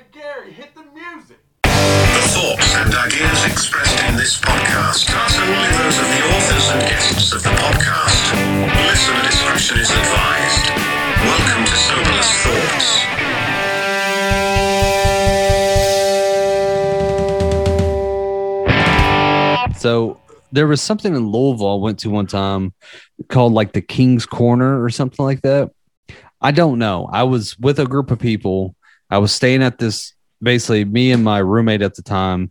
Hey, Gary, hit the music. The thoughts and ideas expressed in this podcast are solely those of the authors and guests of the podcast. Listener discretion is advised. Welcome to Soberless Thoughts. So there was something in Louisville I went to one time called like the King's Corner or something like that. I don't know. I was with a group of people. I was staying at this basically me and my roommate at the time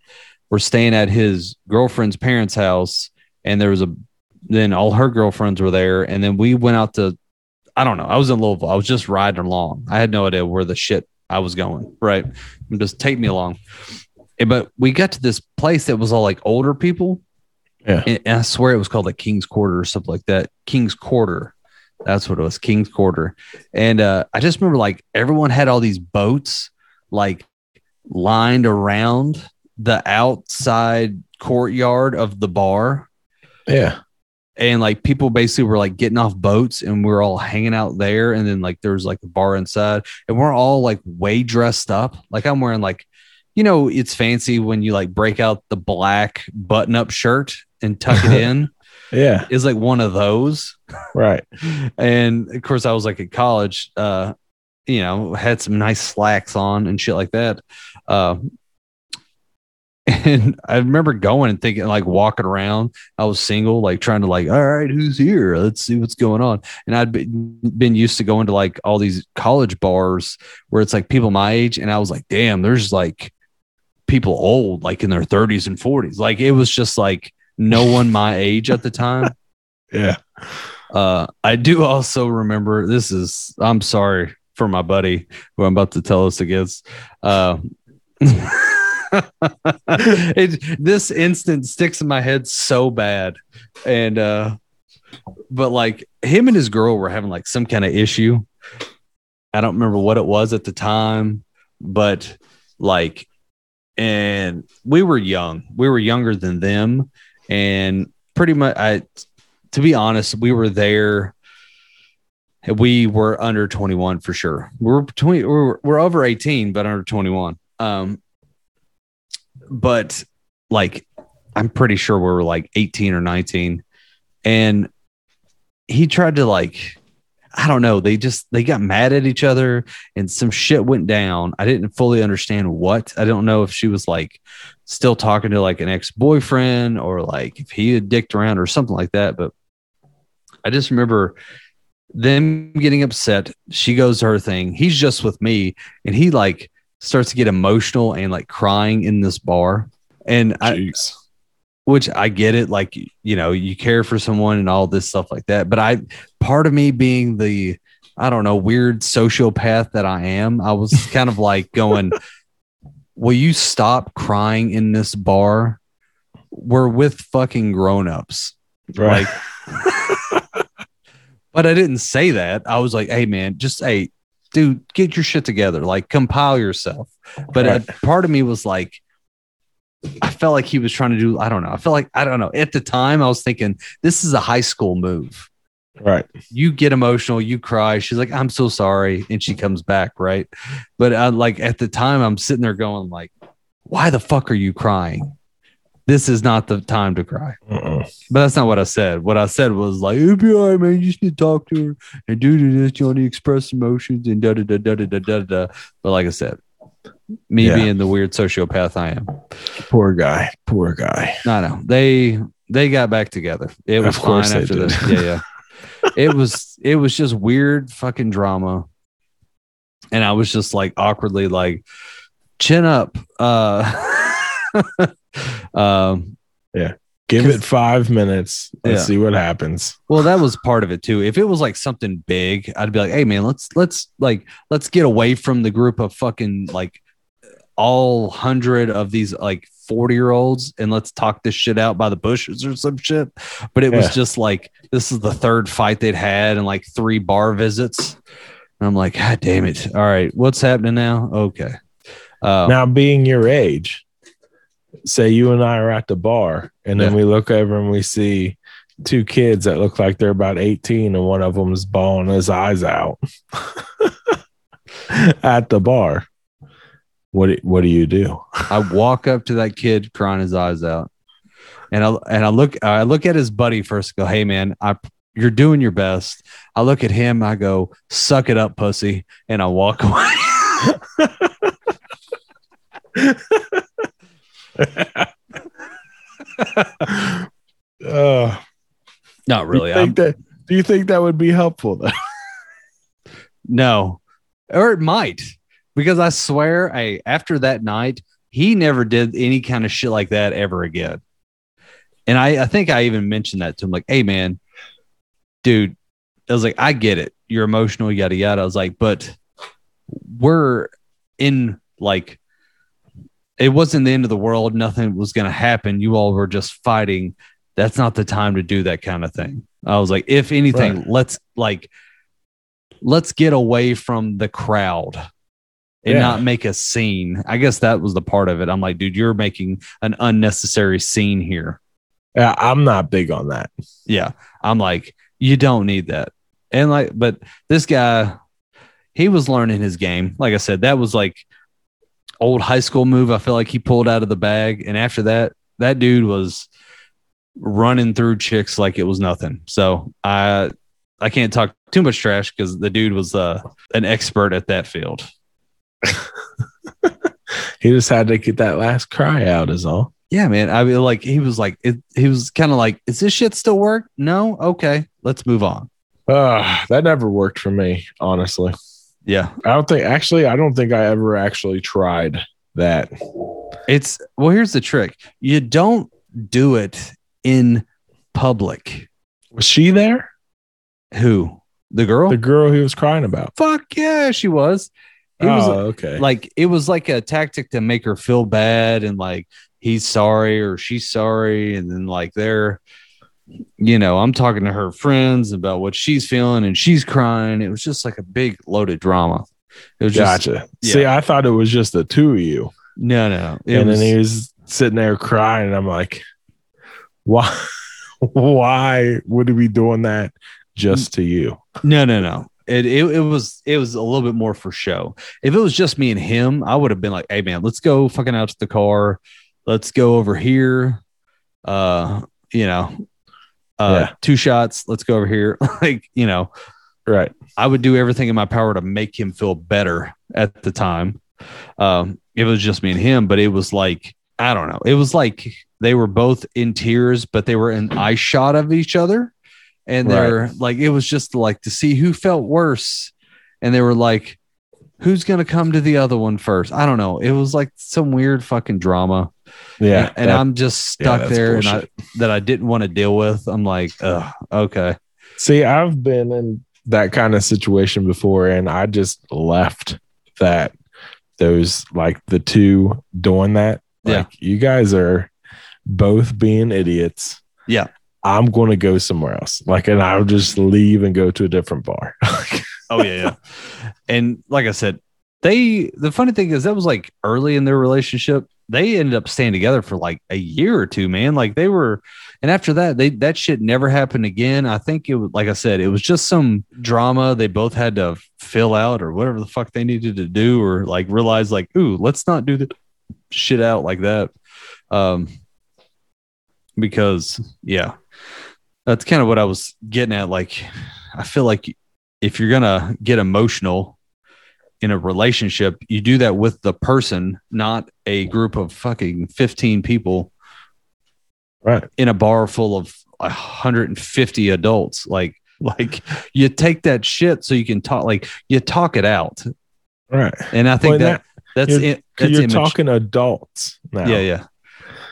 were staying at his girlfriend's parents' house and there was a then all her girlfriends were there and then we went out to I don't know. I was in Louisville. I was just riding along. I had no idea where the shit I was going. Right. Just take me along. But we got to this place that was all like older people. Yeah. And I swear it was called like King's Quarter or something like that. King's Quarter. That's what it was. King's Quarter. And uh, I just remember like everyone had all these boats like lined around the outside courtyard of the bar Yeah. and like people basically were like getting off boats and we're all hanging out there and then like there was like a bar inside and we're all like way dressed up like i'm wearing like you know it's fancy when you like break out the black button up shirt and tuck it in Yeah. is like one of those. Right. and of course i was like at college uh you know had some nice slacks on and shit like that. Uh and i remember going and thinking like walking around. I was single like trying to like all right who's here? Let's see what's going on. And i'd been, been used to going to like all these college bars where it's like people my age. And i was like damn there's like people old like in their 30s and 40s like it was just like no one my age at the time Yeah. uh, I do also remember this is I'm sorry for my buddy who I'm about to tell us against. Uh, it, this instant sticks in my head so bad, and uh, but like him and his girl were having like some kind of issue. I don't remember what it was at the time, but like, and we were young. We were younger than them, and pretty much I to be honest, we were there. We were under 21 for sure. We're 20, we're, we're over 18, but under 21. Um, but like, I'm pretty sure we were like 18 or 19. And he tried to like, I don't know. They just, they got mad at each other and some shit went down. I didn't fully understand what. I don't know if she was like still talking to like an ex boyfriend or like if he had dicked around or something like that. But I just remember them getting upset. She goes to her thing. He's just with me, and he like starts to get emotional and like crying in this bar. And I, which I get it, like you know, you care for someone and all this stuff like that. But I, part of me being the, I don't know, weird sociopath that I am, I was kind of like going, "Will you stop crying in this bar? We're with fucking grown-ups." Right. Like, but I didn't say that. I was like, hey, man, just, hey, dude, get your shit together. Like, compile yourself. But Right. uh, part of me was like, I felt like he was trying to do, I don't know. I felt like, I don't know. At the time, I was thinking, this is a high school move. Right. You get emotional, you cry. She's like, I'm so sorry. And she comes back. Right. But uh, like at the time, I'm sitting there going, like, why the fuck are you crying? This is not the time to cry. Uh-uh. But that's not what I said. What I said was like, it'll be all right, man. You just need to talk to her and do this. You want to express emotions and da da da da da da da da. But like I said, me Yeah. being the weird sociopath I am, Poor guy. Poor guy. I know they they got back together. It was Of course fine after this. Yeah, yeah. It was it was just weird fucking drama, and I was just like awkwardly like, chin up. Uh, um, Give 'Cause- it five minutes. Let's Yeah. see what happens. Well, that was part of it too. If it was like something big, I'd be like, "Hey, man, let's let's like let's get away from the group of fucking like all hundred of these like forty year olds and let's talk this shit out by the bushes or some shit." But it was just like this is the third fight they'd had and like three bar visits. And I'm like, God damn it! All right, what's happening now? Okay, uh, Now, being your age, say you and I are at the bar, and then Yeah. we look over and we see two kids that look like they're about 18, and one of them's bawling his eyes out at the bar. What do- What do you do? I walk up to that kid crying his eyes out, and I and I look I look at his buddy first. Go, hey man, I you're doing your best. I look at him. I go, suck it up, pussy, and I walk away. Uh, Not really. Do you think that? Do you think that would be helpful? Though? No, or it might because I swear, I after that night, he never did any kind of shit like that ever again. And I, I think I even mentioned that to him, like, "Hey, man, dude," I was like, "I get it, you're emotional, yada yada." I was like, "But we're in like." It wasn't the end of the world. Nothing was going to happen. You all were just fighting. That's not the time to do that kind of thing. I was like, if anything, Right. let's like let's get away from the crowd and Yeah. not make a scene. I guess that was the part of it. I'm like, dude, you're making an unnecessary scene here. Yeah, I'm not big on that. Yeah. I'm like, you don't need that. And like, but this guy, he was learning his game. Like I said, that was like old high school move. I feel like he pulled out of the bag. And after that, that dude was running through chicks like it was nothing. So I, I can't talk too much trash because the dude was uh, an expert at that field. He just had to get that last cry out, is all. Yeah, man. I mean, like he was like, it, he was kind of like, is this shit still work? No. Okay, let's move on. Uh, that never worked for me, honestly. Yeah, I don't think, actually, I don't think I ever actually tried that. it's well. Here's the trick: you don't do it in public. Was she there? Who? The girl? The girl he was crying about. Fuck yeah, she was. It oh, was okay. like it was like a tactic to make her feel bad and like he's sorry or she's sorry, and then like they're. You know, I'm talking to her friends about what she's feeling and she's crying. It was just like a big loaded drama. It was just gotcha. See, I thought it was just the two of you. No, no, and was, then he was sitting there crying, and I'm like, why? Why would he be doing that just to you? no, no, no. It, it it was it was a little bit more for show. If it was just me and him, I would have been like, "Hey, man, let's go fucking out to the car. Let's go over here. Uh, you know, uh, Yeah. two shots. Let's go over here. like, you know, Right. I would do everything in my power to make him feel better at the time. Um, it was just me and him, but it was like, I don't know. It was like they were both in tears, but they were in eye shot of each other. And they're like, it was just like to see who felt worse. And they were like, who's going to come to the other one first? I don't know. It was like some weird fucking drama. Yeah. And, and that- I'm just stuck that's there and I, that I didn't want to deal with. I'm like, Ugh, okay. see, I've been in that kind of situation before, and I just left that those like the two doing that. Yeah. Like, you guys are both being idiots. Yeah. I'm going to go somewhere else. Like, and I'll just leave and go to a different bar. Oh yeah, yeah. and like I said, they the funny thing is that was like early in their relationship. They ended up staying together for like a year or two, man. Like they were and after that, they that shit never happened again. I think it was like I said, it was just some drama they both had to fill out or whatever the fuck they needed to do, or like realize like, ooh, let's not do the shit out like that. Um because yeah, that's kind of what I was getting at. Like, I feel like if you're gonna get emotional in a relationship, you do that with the person, not a group of fucking 15 people right. in a bar full of 150 adults. Like, like you take that shit so you can talk, like you talk it out. Right. And I think Well, that, that's you're- it. That's You're image- talking adults now. Yeah, yeah.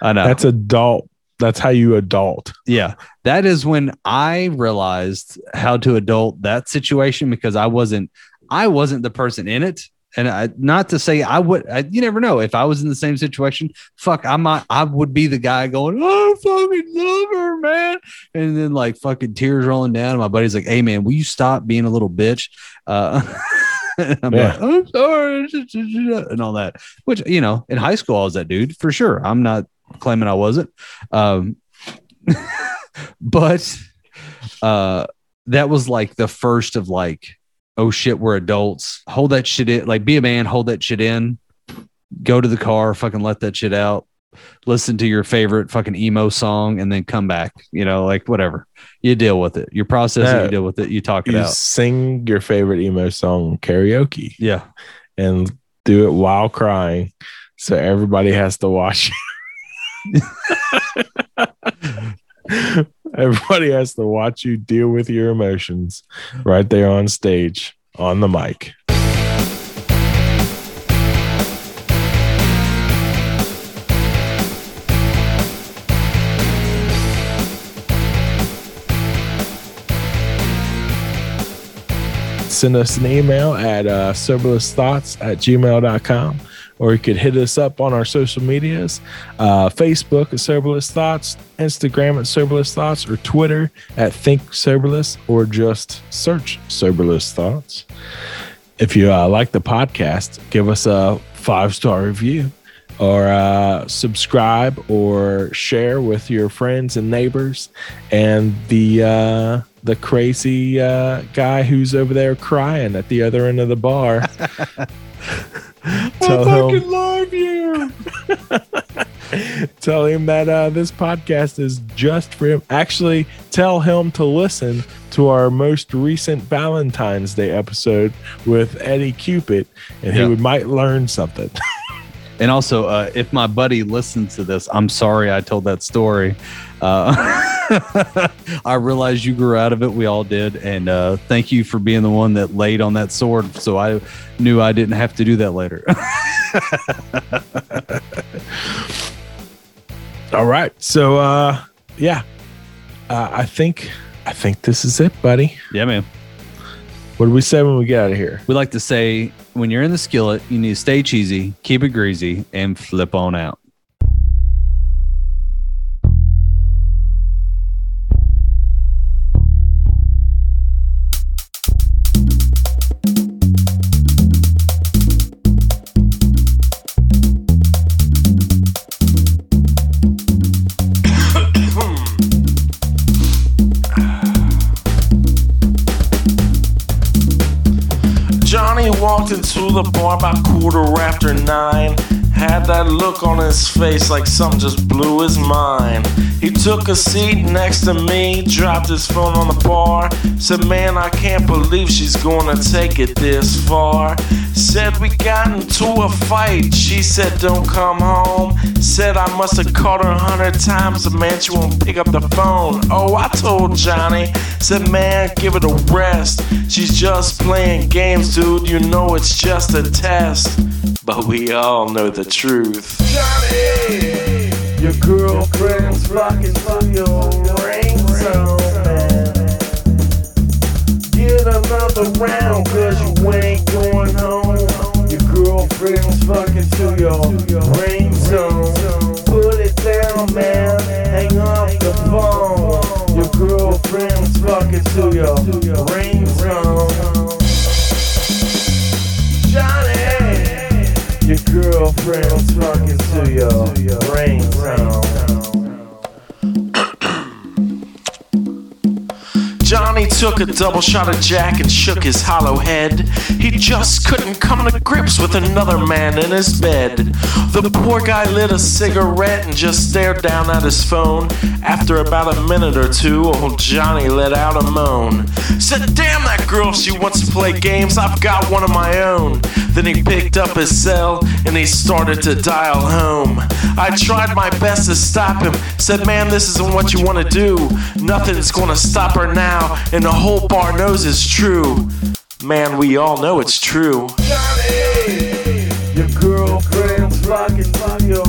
I know. That's adult. That's how you adult. Yeah, that is when I realized how to adult that situation because I wasn't I wasn't the person in it. And I, not to say I would, I, you never know. If I was in the same situation, fuck, I might, I would be the guy going, "Oh, I fucking love her, man," and then like fucking tears rolling down. And my buddy's like, "Hey, man, will you stop being a little bitch?" Uh, I'm Yeah. like, "I'm sorry," and all that. Which you know, in high school, I was that dude for sure. I'm not claiming I wasn't. Um, but uh, that was like the first of like, oh shit, we're adults. Hold that shit in. Like, be a man. Hold that shit in. go to the car, fucking let that shit out, listen to your favorite fucking emo song, and then come back. You know, like whatever. You deal with it. You process it. You deal with it. You talk it You out. sing your favorite emo song karaoke Yeah. and do it while crying. So everybody has to watch. everybody has to watch you deal with your emotions right there on stage on the mic. send us an email at uh, soberlessthoughts at gmail.com or you could hit us up on our social medias uh, facebook at soberless thoughts instagram at soberless thoughts or twitter at think soberless or just search soberless thoughts if you uh, like the podcast give us a five star review or uh, subscribe or share with your friends and neighbors and the uh, the crazy uh, guy who's over there crying at the other end of the bar. Tell him, love you. tell him that uh, this podcast is just for him. Actually, tell him to listen to our most recent Valentine's Day episode with Eddie Cupid, and Yeah. he would, might learn something. And also, uh, if my buddy listens to this, I'm sorry I told that story. Uh, I realize you grew out of it. We all did. And uh, thank you for being the one that laid on that sword. So I knew I didn't have to do that later. All right. So uh yeah. Uh, I think I think this is it, buddy. yeah, man. What do we say when we get out of here? We like to say when you're in the skillet, you need to stay cheesy, keep it greasy, and flip on out. The bar about quarter after nine. Had that look on his face like something just blew his mind. He took a seat next to me, dropped his phone on the bar. Said, Man, I can't believe she's gonna take it this far. Said, We got into a fight. She said, Don't come home. Said, I must have called her a hundred times, but man, she won't pick up the phone. Oh, I told Johnny, said, Man, give it a rest. She's just playing games, dude. You know it's just a test. But we all know the truth. Johnny, your girlfriend's fucking for your ringtone. Get another round, cause you ain't going home. Your girlfriend's fucking to your ringtone. Put it down, man. Hang up the phone. Your girlfriend's fucking to your ringtone. Girlfriend's talking to your ringtone. Took a double shot of Jack and shook his hollow head. He just couldn't come to grips with another man in his bed. The poor guy lit a cigarette and just stared down at his phone. After about a minute or two, old Johnny let out a moan. Said, Damn that girl, she wants to play games. I've got one of my own. Then he picked up his cell and he started to dial home. I tried my best to stop him. Said, Man, this isn't what you want to do. Nothing's gonna stop her now, and the whole bar knows it's true. Man, we all know it's true. Johnny, your girlfriend's rocking your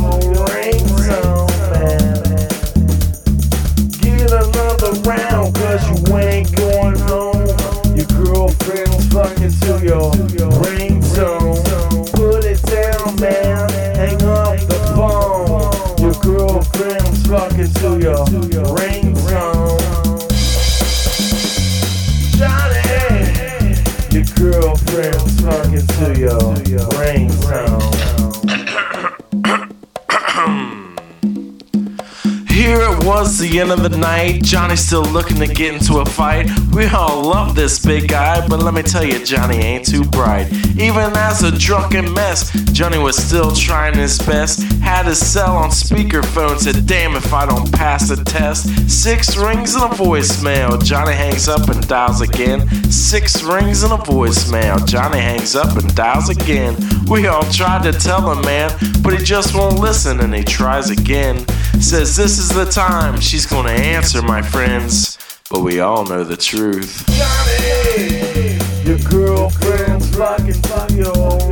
Here it was, the end of the night. Johnny still looking to get into a fight. We all love this big guy, but let me tell you, Johnny ain't too bright. Even as a drunken mess, Johnny was still trying his best. Had his cell on speakerphone, said, Damn if I don't pass the test. Six rings and a voicemail. Johnny hangs up and dials again. Six rings and a voicemail. Johnny hangs up and dials again. We all tried to tell him, man, but he just won't listen and he tries again. Says this is the time she's gonna answer, my friends. But we all know the truth. Johnny, your girlfriend's fucking to your